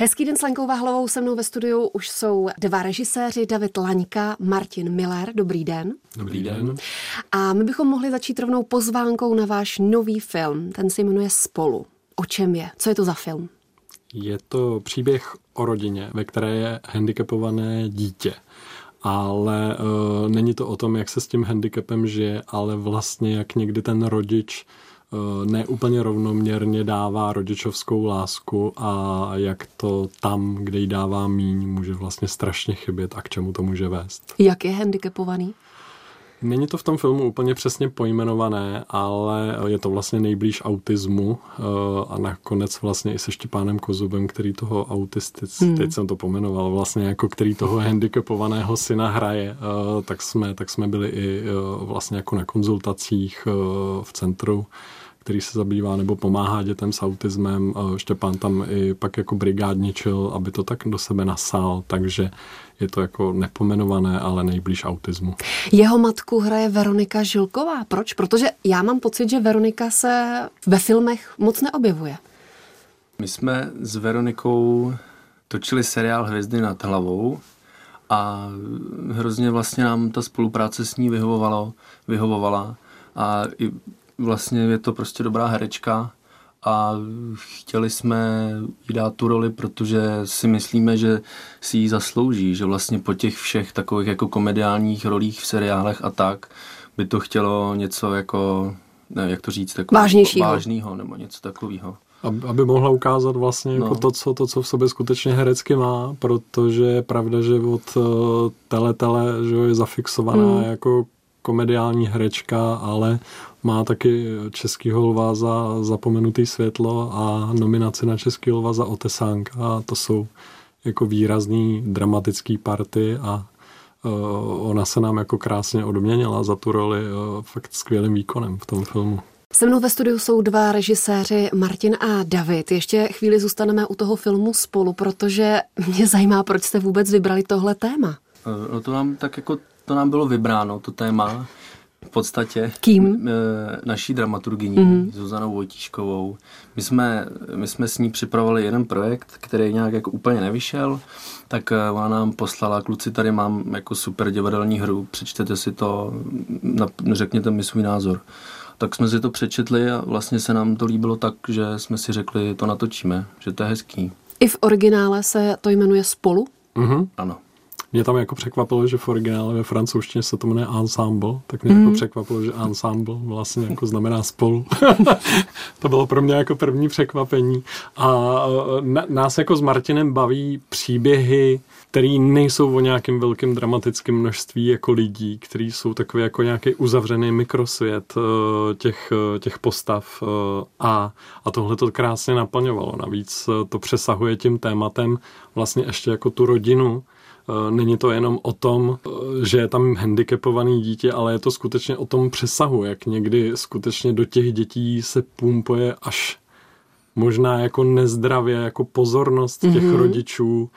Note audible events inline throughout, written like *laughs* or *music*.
Hezký den s Lenkou Vahlovou, se mnou ve studiu už jsou dva režiséři, David Laňka, Martin Miller. Dobrý den. Dobrý den. A my bychom mohli začít rovnou pozvánkou na váš nový film. Ten se jmenuje Spolu. O čem je? Co je to za film? Je to příběh o rodině, ve které je handicapované dítě. Ale uh, není to o tom, jak se s tím handicapem žije, ale vlastně jak někdy ten rodič neúplně rovnoměrně dává rodičovskou lásku a jak to tam, kde jí dává míň, může vlastně strašně chybět a k čemu to může vést. Jak je handicapovaný? Není to v tom filmu úplně přesně pojmenované, ale je to vlastně nejblíž autismu eh, a nakonec vlastně i se Štěpánem Kozubem, který toho autistic, hmm. teď jsem to pomenoval, vlastně jako který toho handicapovaného syna hraje, eh, tak jsme, tak jsme byli i vlastně jako na konzultacích v centru který se zabývá nebo pomáhá dětem s autismem. Štěpán tam i pak jako brigádničil, aby to tak do sebe nasál, takže je to jako nepomenované, ale nejblíž autismu. Jeho matku hraje Veronika Žilková. Proč? Protože já mám pocit, že Veronika se ve filmech moc neobjevuje. My jsme s Veronikou točili seriál Hvězdy nad hlavou a hrozně vlastně nám ta spolupráce s ní vyhovovalo, vyhovovala a i vlastně je to prostě dobrá herečka a chtěli jsme jí dát tu roli, protože si myslíme, že si ji zaslouží, že vlastně po těch všech takových jako komediálních rolích v seriálech a tak by to chtělo něco jako, ne, jak to říct, jako vážnějšího. vážného nebo něco takového. Aby, aby mohla ukázat vlastně jako no. to, co, to, co v sobě skutečně herecky má, protože je pravda, že od uh, tele, tele že je zafixovaná mm. jako komediální herečka, ale má taky Český lva za Zapomenutý světlo a nominaci na Český lva za Otesánka. A to jsou jako výrazný dramatický party a uh, ona se nám jako krásně odměnila za tu roli uh, fakt skvělým výkonem v tom filmu. Se mnou ve studiu jsou dva režiséři, Martin a David. Ještě chvíli zůstaneme u toho filmu spolu, protože mě zajímá, proč jste vůbec vybrali tohle téma. Eh, no to nám tak jako, to nám bylo vybráno, to téma, v podstatě Kým? naší dramaturgyní mm-hmm. Zuzanou Vojtíškovou. My jsme, my jsme s ní připravovali jeden projekt, který nějak jako úplně nevyšel, tak e, ona nám poslala, kluci, tady mám jako super divadelní hru, přečtěte si to, řekněte mi svůj názor. Tak jsme si to přečetli a vlastně se nám to líbilo tak, že jsme si řekli, to natočíme, že to je hezký. I v originále se to jmenuje Spolu? Mm-hmm. Ano. Mě tam jako překvapilo, že v originále ve francouzštině se to jmenuje ensemble, tak mě mm. jako překvapilo, že ensemble vlastně jako znamená spolu. *laughs* to bylo pro mě jako první překvapení. A nás jako s Martinem baví příběhy, které nejsou o nějakém velkém dramatickém množství jako lidí, který jsou takový jako nějaký uzavřený mikrosvět eh, těch, eh, těch postav eh, a, a tohle to krásně naplňovalo. Navíc to přesahuje tím tématem vlastně ještě jako tu rodinu, není to jenom o tom, eh, že je tam handicapovaný dítě, ale je to skutečně o tom přesahu, jak někdy skutečně do těch dětí se pumpuje až možná jako nezdravě, jako pozornost těch mm-hmm. rodičů,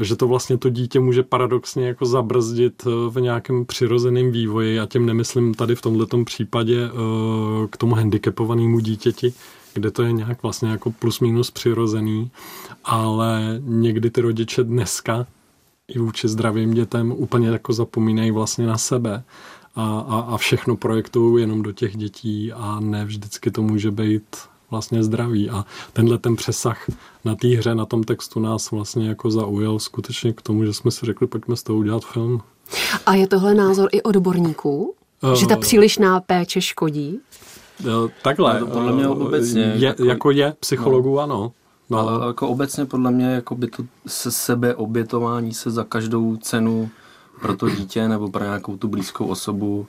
eh, že to vlastně to dítě může paradoxně jako zabrzdit v nějakém přirozeném vývoji a tím nemyslím tady v tomto případě k tomu handicapovanému dítěti, kde to je nějak vlastně jako plus minus přirozený, ale někdy ty rodiče dneska i vůči zdravým dětem úplně jako zapomínají vlastně na sebe a, a, a všechno projektují jenom do těch dětí a ne vždycky to může být vlastně zdraví a tenhle ten přesah na té hře, na tom textu nás vlastně jako zaujal skutečně k tomu, že jsme si řekli, pojďme z toho udělat film. A je tohle názor i odborníků? Uh, že ta přílišná péče škodí? Uh, takhle, no, podle mě obecně. Je, jako, jako je, psychologů no. ano. No. Ale jako obecně podle mě jako by to se sebe obětování se za každou cenu pro to dítě nebo pro nějakou tu blízkou osobu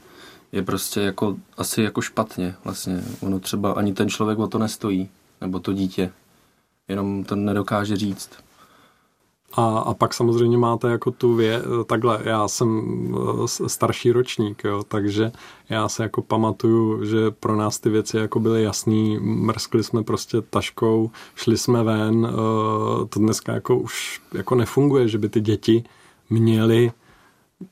je prostě jako asi jako špatně vlastně. Ono třeba ani ten člověk o to nestojí, nebo to dítě. Jenom to nedokáže říct. A, a pak samozřejmě máte jako tu vě, takhle, já jsem eh, starší ročník, jo, takže já se jako pamatuju, že pro nás ty věci jako byly jasný, mrskli jsme prostě taškou, šli jsme ven, eh, to dneska jako už jako nefunguje, že by ty děti měly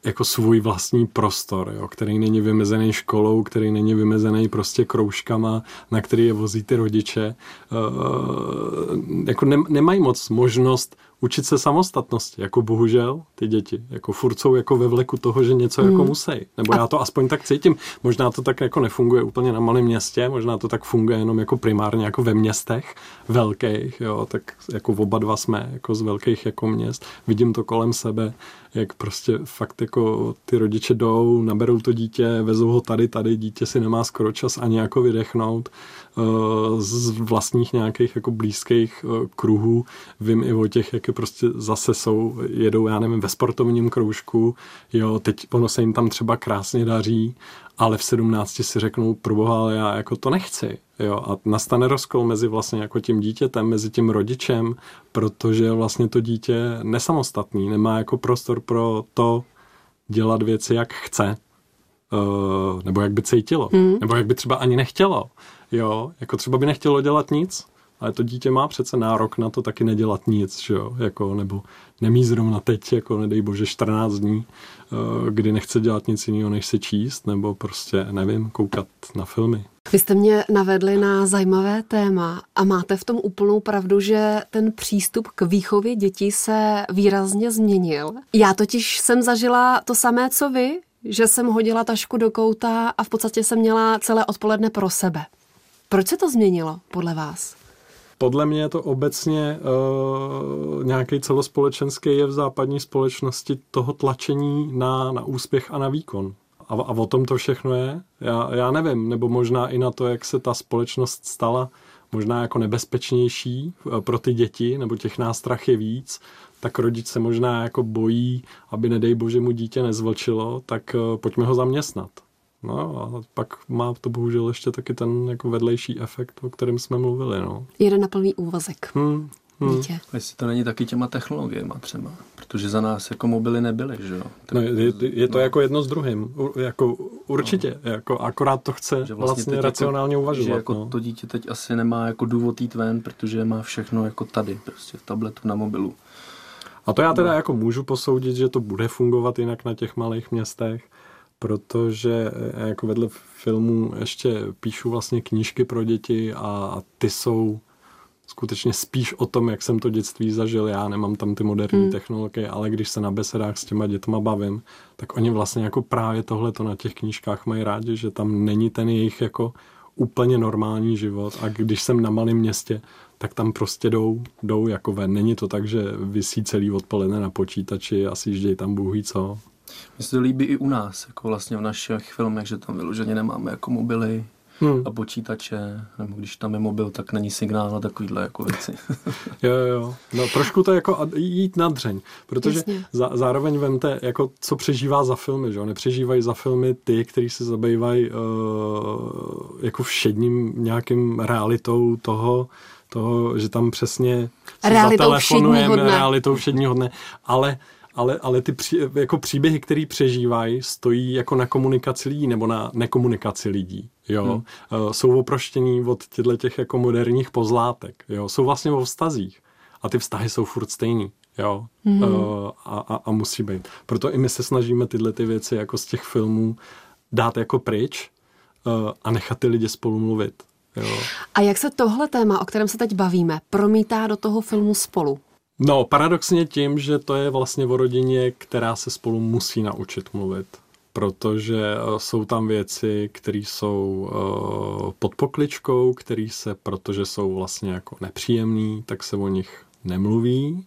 jako svůj vlastní prostor, jo, který není vymezený školou, který není vymezený prostě kroužkama, na který je vozí ty rodiče. Uh, jako ne, nemají moc možnost učit se samostatnosti, jako bohužel ty děti, jako furt jsou jako ve vleku toho, že něco jako hmm. jako musí. Nebo já to aspoň tak cítím. Možná to tak jako nefunguje úplně na malém městě, možná to tak funguje jenom jako primárně jako ve městech velkých, jo, tak jako oba dva jsme jako z velkých jako měst. Vidím to kolem sebe, jak prostě fakt jako ty rodiče jdou, naberou to dítě, vezou ho tady, tady, dítě si nemá skoro čas ani jako vydechnout uh, z vlastních nějakých jako blízkých uh, kruhů. Vím i o těch, jak prostě zase jsou, jedou, já nevím, ve sportovním kroužku, jo, teď ono se jim tam třeba krásně daří, ale v 17 si řeknou, proboha, ale já jako to nechci. Jo, a nastane rozkol mezi vlastně jako tím dítětem, mezi tím rodičem, protože vlastně to dítě nesamostatný, nemá jako prostor pro to dělat věci, jak chce, uh, nebo jak by cítilo, hmm. nebo jak by třeba ani nechtělo. Jo, jako třeba by nechtělo dělat nic, ale to dítě má přece nárok na to taky nedělat nic, že jo, jako, nebo nemí zrovna teď, jako nedej bože 14 dní, eh, kdy nechce dělat nic jiného, než se číst, nebo prostě, nevím, koukat na filmy. Vy jste mě navedli na zajímavé téma a máte v tom úplnou pravdu, že ten přístup k výchově dětí se výrazně změnil. Já totiž jsem zažila to samé, co vy, že jsem hodila tašku do kouta a v podstatě jsem měla celé odpoledne pro sebe. Proč se to změnilo podle vás? Podle mě je to obecně uh, nějaký celospolečenský je v západní společnosti toho tlačení na, na úspěch a na výkon. A, a o tom to všechno je? Já, já nevím, nebo možná i na to, jak se ta společnost stala možná jako nebezpečnější eh, pro ty děti, nebo těch nástrach je víc, tak rodič se možná jako bojí, aby nedej bože mu dítě nezvlčilo, tak uh, pojďme ho zaměstnat. No a pak má to bohužel ještě taky ten jako vedlejší efekt, o kterém jsme mluvili. No. Jeden na plný úvazek. Hmm. Hmm. Dítě. Jestli to není taky těma technologiemi třeba, protože za nás jako mobily nebyly, že jo? No, je, je to no. jako jedno s druhým, U, jako určitě, no. jako akorát to chce že vlastně, vlastně jako- racionálně jako, uvažovat. Že jako no. to dítě teď asi nemá jako důvod jít ven, protože má všechno jako tady, prostě v tabletu, na mobilu. A to já teda no. jako můžu posoudit, že to bude fungovat jinak na těch malých městech, protože eh, jako vedle filmů ještě píšu vlastně knížky pro děti a ty jsou skutečně spíš o tom, jak jsem to dětství zažil. Já nemám tam ty moderní hmm. technologie, ale když se na besedách s těma dětma bavím, tak oni vlastně jako právě tohle to na těch knížkách mají rádi, že tam není ten jejich jako úplně normální život a když jsem na malém městě, tak tam prostě jdou, jdou jako ven. Není to tak, že vysí celý odpoledne na počítači a si tam bůh co. Mně se to líbí i u nás, jako vlastně v našich filmech, že tam vyloženě nemáme jako mobily, hmm. a počítače, nebo když tam je mobil, tak není signál a takovýhle jako věci. *laughs* jo, jo, no trošku to jako jít na dřeň, protože za, zároveň vemte, jako co přežívá za filmy, že jo, nepřežívají za filmy ty, kteří se zabývají uh, jako všedním nějakým realitou toho, toho, že tam přesně realitou zatelefonujeme realitou všedního dne, ale ale, ale ty pří, jako příběhy, které přežívají, stojí jako na komunikaci lidí nebo na nekomunikaci lidí. Jo? Hmm. Uh, jsou oproštění od těchto těch jako moderních pozlátek. Jo? Jsou vlastně o vztazích. A ty vztahy jsou furt stejný. Jo? Hmm. Uh, a, a, a musí být. Proto i my se snažíme tyhle ty věci jako z těch filmů dát jako pryč uh, a nechat ty lidi spolu mluvit. Jo. A jak se tohle téma, o kterém se teď bavíme, promítá do toho filmu spolu? No, paradoxně tím, že to je vlastně o rodině, která se spolu musí naučit mluvit. Protože eh, jsou tam věci, které jsou uh, pod pokličkou, které se, protože jsou vlastně jako nepříjemný, tak se o nich nemluví.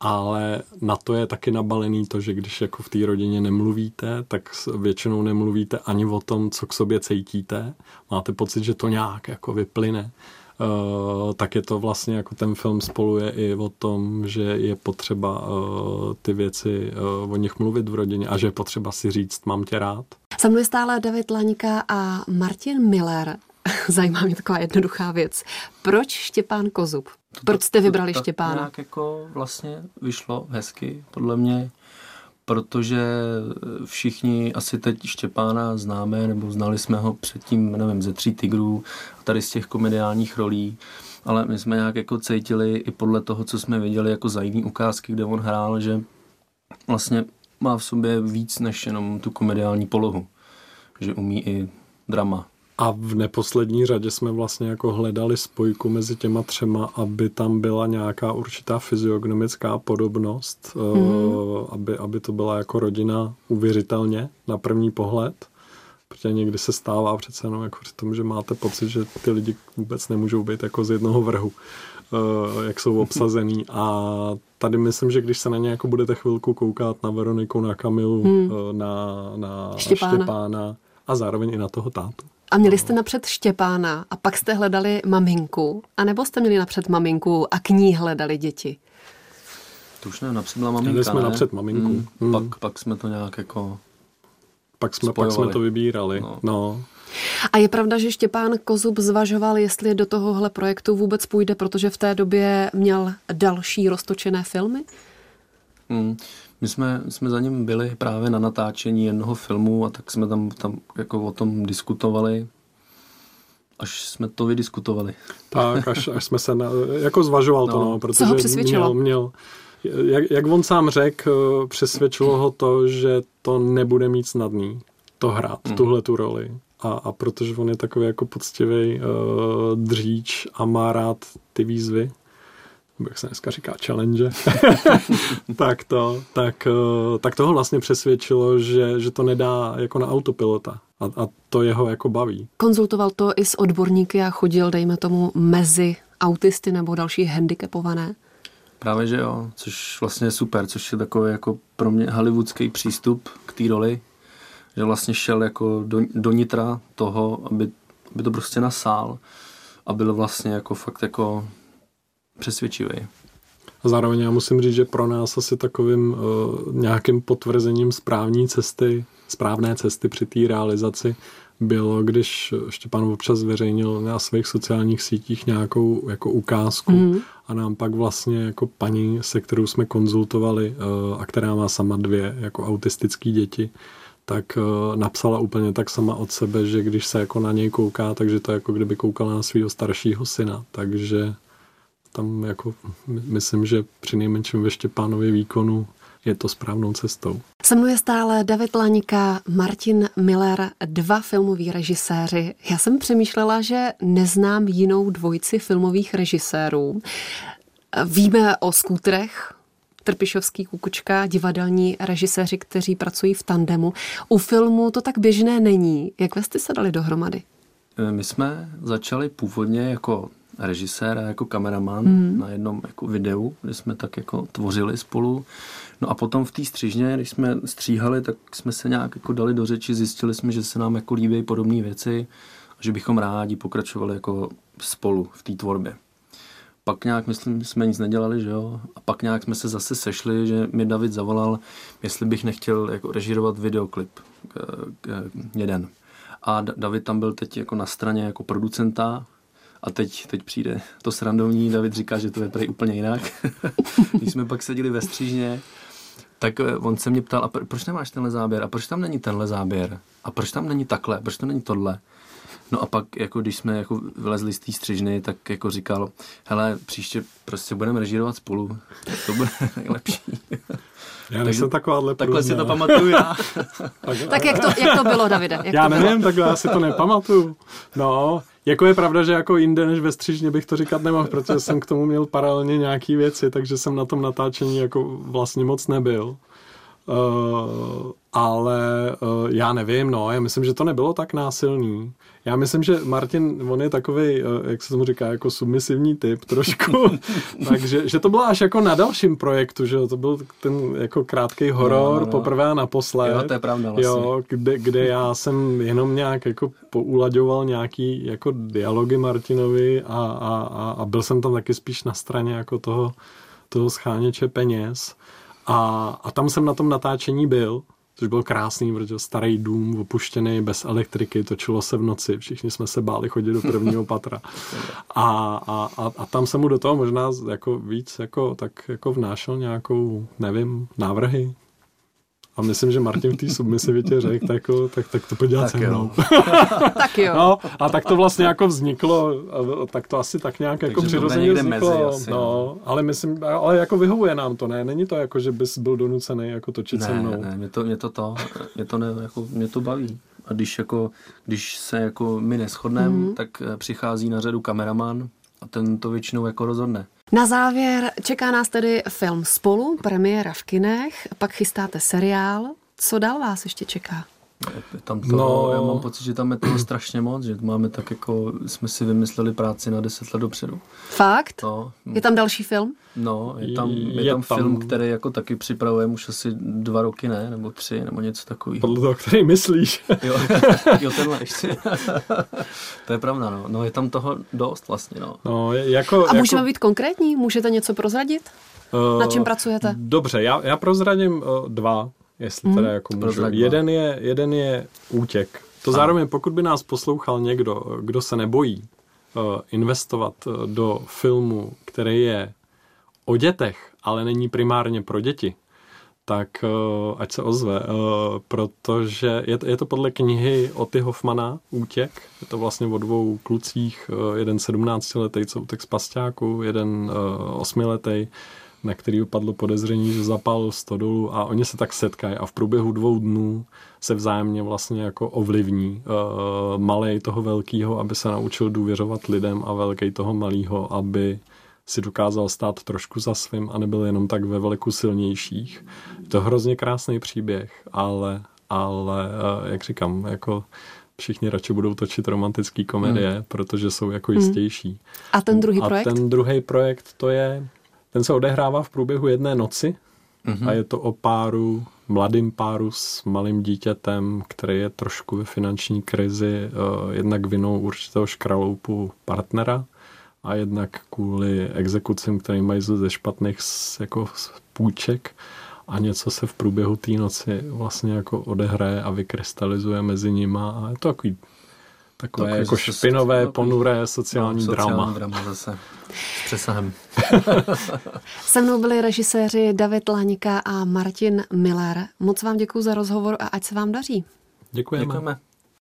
Ale na to je taky nabalený to, že když jako v té rodině nemluvíte, tak většinou nemluvíte ani o tom, co k sobě cítíte. Máte pocit, že to nějak jako vyplyne. Uh, tak je to vlastně jako ten film spolu je i o tom, že je potřeba uh, ty věci uh, o nich mluvit v rodině a že je potřeba si říct, mám tě rád. Se mnou je stále David Laňka a Martin Miller. *laughs* Zajímá mě taková jednoduchá věc. Proč Štěpán Kozub? Proč jste vybrali to, to, Štěpána? To nějak jako vlastně vyšlo hezky, podle mě protože všichni asi teď Štěpána známe, nebo znali jsme ho předtím, nevím, ze Tří tigrů, tady z těch komediálních rolí, ale my jsme nějak jako cítili i podle toho, co jsme viděli jako za jiný ukázky, kde on hrál, že vlastně má v sobě víc než jenom tu komediální polohu. Že umí i drama. A v neposlední řadě jsme vlastně jako hledali spojku mezi těma třema, aby tam byla nějaká určitá fyziognomická podobnost, mm-hmm. aby, aby to byla jako rodina uvěřitelně na první pohled. Protože někdy se stává přece jenom jako při tom, že máte pocit, že ty lidi vůbec nemůžou být jako z jednoho vrhu, eh, jak jsou obsazený. A tady myslím, že když se na ně jako budete chvilku koukat na Veroniku, na Kamilu, hmm. na, na Štěpána. Štěpána a zároveň i na toho tátu. A měli jste napřed Štěpána a pak jste hledali maminku? A nebo jste měli napřed maminku a k ní hledali děti? To už ne, napřed byla maminka, Měli jsme ne? napřed maminku. Hmm. Hmm. Pak, pak jsme to nějak jako pak jsme, pak jsme to vybírali. No. no. A je pravda, že Štěpán Kozub zvažoval, jestli do tohohle projektu vůbec půjde, protože v té době měl další roztočené filmy? Hmm. My jsme, jsme za ním byli právě na natáčení jednoho filmu a tak jsme tam, tam jako o tom diskutovali, až jsme to vydiskutovali. Tak, až, až jsme se, na, jako zvažoval no. to, no, protože Co ho přesvědčilo? měl, měl jak, jak on sám řekl, přesvědčilo ho to, že to nebude mít snadný to hrát, mm. tuhle tu roli. A, a protože on je takový jako poctivý uh, dříč a má rád ty výzvy, jak se dneska říká, challenge, *laughs* tak, to, tak, uh, tak toho vlastně přesvědčilo, že, že to nedá jako na autopilota. A, a to jeho jako baví. Konzultoval to i s odborníky a chodil, dejme tomu, mezi autisty nebo další handicapované? Právě, že jo, což vlastně je super, což je takový jako pro mě hollywoodský přístup k té roli, že vlastně šel jako do, do nitra toho, aby, aby to prostě nasál a byl vlastně jako fakt jako přesvědčivý. A zároveň já musím říct, že pro nás asi takovým uh, nějakým potvrzením správní cesty, správné cesty při té realizaci bylo, když Štěpán občas zveřejnil na svých sociálních sítích nějakou jako ukázku mm. a nám pak vlastně jako paní, se kterou jsme konzultovali uh, a která má sama dvě jako autistické děti, tak uh, napsala úplně tak sama od sebe, že když se jako na něj kouká, takže to jako kdyby koukala na svého staršího syna, takže tam jako myslím, že při nejmenším ve Štěpánově výkonu je to správnou cestou. Se mnou je stále David Lanika, Martin Miller, dva filmoví režiséři. Já jsem přemýšlela, že neznám jinou dvojici filmových režisérů. Víme o skútrech, Trpišovský Kukučka, divadelní režiséři, kteří pracují v tandemu. U filmu to tak běžné není. Jak jste se dali dohromady? My jsme začali původně jako režisér a jako kameraman mm. na jednom jako videu, kde jsme tak jako tvořili spolu. No a potom v té střižně, když jsme stříhali, tak jsme se nějak jako dali do řeči, zjistili jsme, že se nám jako líbí podobné věci a že bychom rádi pokračovali jako spolu v té tvorbě. Pak nějak, myslím, jsme nic nedělali, že jo? A pak nějak jsme se zase sešli, že mi David zavolal, jestli bych nechtěl jako režírovat videoklip k, k, jeden. A David tam byl teď jako na straně jako producenta, a teď, teď přijde to srandovní, David říká, že to je prej úplně jinak. *laughs* Když jsme pak seděli ve střížně, tak eh, on se mě ptal, a proč nemáš tenhle záběr? A proč tam není tenhle záběr? A proč tam není takhle? Proč to není tohle? No a pak, jako když jsme jako vylezli z té střižny, tak jako říkal, hele, příště prostě budeme režírovat spolu, to bude *laughs* nejlepší. Já nejsem takováhle Takhle si to pamatuju já. *laughs* tak, tak jak, to, jak to bylo, Davide? Jak já to nevím, bylo? takhle já si to nepamatuju. No, jako je pravda, že jako jinde než ve střižně bych to říkat nemohl, protože jsem k tomu měl paralelně nějaký věci, takže jsem na tom natáčení jako vlastně moc nebyl. Uh, ale uh, já nevím, no, já myslím, že to nebylo tak násilný. Já myslím, že Martin, on je takový, uh, jak se tomu říká, jako submisivní typ trošku, *laughs* takže že to bylo až jako na dalším projektu, že to byl ten jako krátký horor, no, no, no. poprvé a naposled. Jo, to je pravda vlastně. Jo, kde, kde já jsem jenom nějak jako poulaďoval nějaký jako dialogy Martinovi a, a, a, a byl jsem tam taky spíš na straně jako toho, toho scháněče peněz. A, a tam jsem na tom natáčení byl, což byl krásný, protože starý dům, opuštěný, bez elektriky, točilo se v noci, všichni jsme se báli chodit do prvního patra. A, a, a, a tam jsem mu do toho možná jako víc jako, tak jako vnášel nějakou, nevím, návrhy. A myslím, že Martin v té submisivitě řekl, tak, jako, tak, tak to pojď dělat se mnou. *laughs* tak jo. No, a tak to vlastně jako vzniklo, tak to asi tak nějak jako přirozeně vzniklo. Mezi asi, no, no, ale myslím, ale jako vyhovuje nám to, ne? Není to jako, že bys byl donucený jako točit ne, se mnou. Ne, mě to, mě to to, mě to, ne, jako, mě to baví. A když, jako, když se jako my neschodneme, mm-hmm. tak eh, přichází na řadu kameraman a ten to většinou jako rozhodne. Na závěr čeká nás tedy film Spolu, premiéra v kinech, pak chystáte seriál. Co dál vás ještě čeká? Tam to, no. Já mám pocit, že tam je toho strašně moc, že máme tak jako, jsme si vymysleli práci na deset let dopředu. Fakt? No. Je tam další film? No, je tam, je, je tam, tam film, který jako taky připravujeme už asi dva roky, ne? Nebo tři, nebo něco takového. Podle toho, který myslíš. *laughs* jo, *laughs* jo tenhle ještě. *laughs* to je pravda, no. No, je tam toho dost vlastně, no. no jako, A jako... můžeme být konkrétní? Můžete něco prozradit? Uh, Na čem pracujete? Dobře, já, já prozradím uh, dva jestli hmm. teda jako můžu. Jeden je, jeden je útěk. To a. zároveň, pokud by nás poslouchal někdo, kdo se nebojí uh, investovat uh, do filmu, který je o dětech, ale není primárně pro děti, tak uh, ať se ozve, uh, protože je, je to podle knihy Oty Hoffmana Útěk. Je to vlastně o dvou klucích, uh, jeden 17-letý, co utek z pasťáku, jeden uh, 8-letý, na který padlo podezření, že zapálil stodolu a oni se tak setkají a v průběhu dvou dnů se vzájemně vlastně jako ovlivní uh, malej toho velkého, aby se naučil důvěřovat lidem a velký toho malého, aby si dokázal stát trošku za svým a nebyl jenom tak ve veliku silnějších. Je to hrozně krásný příběh, ale, ale uh, jak říkám, jako všichni radši budou točit romantické komedie, hmm. protože jsou jako hmm. jistější. A ten druhý a projekt? A ten druhý projekt to je ten se odehrává v průběhu jedné noci mm-hmm. a je to o páru, mladým páru s malým dítětem, který je trošku ve finanční krizi, uh, jednak vinou určitého škraloupu partnera a jednak kvůli exekucím, které mají ze špatných jako půjček a něco se v průběhu té noci vlastně jako odehraje a vykrystalizuje mezi nima a je to takový Takové jako špinové, se, ponuré sociální, no, drama. Sociální drama zase. S přesahem. *laughs* Se mnou byli režiséři David Lanika a Martin Miller. Moc vám děkuji za rozhovor a ať se vám daří. Děkujeme. Děkujeme.